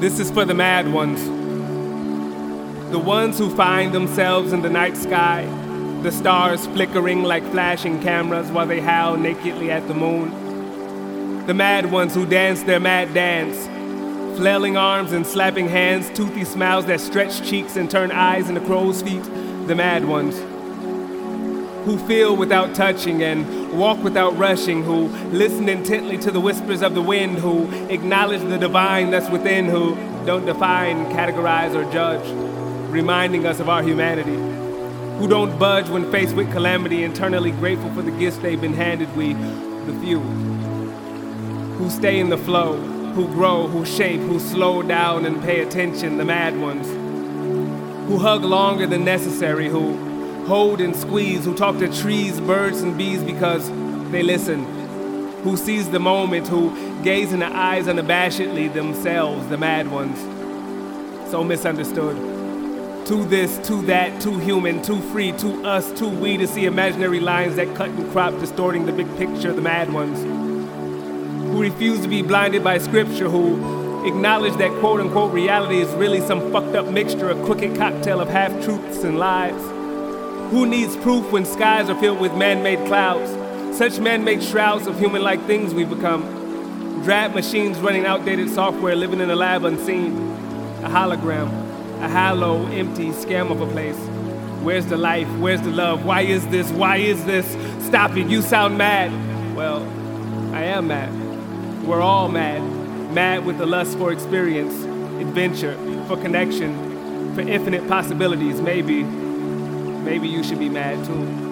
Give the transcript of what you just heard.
This is for the mad ones. The ones who find themselves in the night sky, the stars flickering like flashing cameras while they howl nakedly at the moon. The mad ones who dance their mad dance, flailing arms and slapping hands, toothy smiles that stretch cheeks and turn eyes into crow's feet. The mad ones who feel without touching and walk without rushing, who listen intently to the whispers of the wind, who acknowledge the divine that's within, who don't define, categorize, or judge, reminding us of our humanity, who don't budge when faced with calamity, internally grateful for the gifts they've been handed, we, the few, who stay in the flow, who grow, who shape, who slow down and pay attention, the mad ones, who hug longer than necessary, who hold and squeeze, who talk to trees, birds, and bees because they listen, who seize the moment, who gaze in the eyes unabashedly themselves, the mad ones. So misunderstood. To this, to that, too human, too free, to us, too we to see imaginary lines that cut and crop, distorting the big picture, the mad ones. Who refuse to be blinded by scripture, who acknowledge that quote unquote reality is really some fucked up mixture, a crooked cocktail of half truths and lies. Who needs proof when skies are filled with man made clouds? Such man made shrouds of human like things we've become. Drab machines running outdated software, living in a lab unseen. A hologram, a hollow, empty scam of a place. Where's the life? Where's the love? Why is this? Why is this? Stop it, you sound mad. Well, I am mad. We're all mad. Mad with the lust for experience, adventure, for connection, for infinite possibilities, maybe maybe you should be mad too.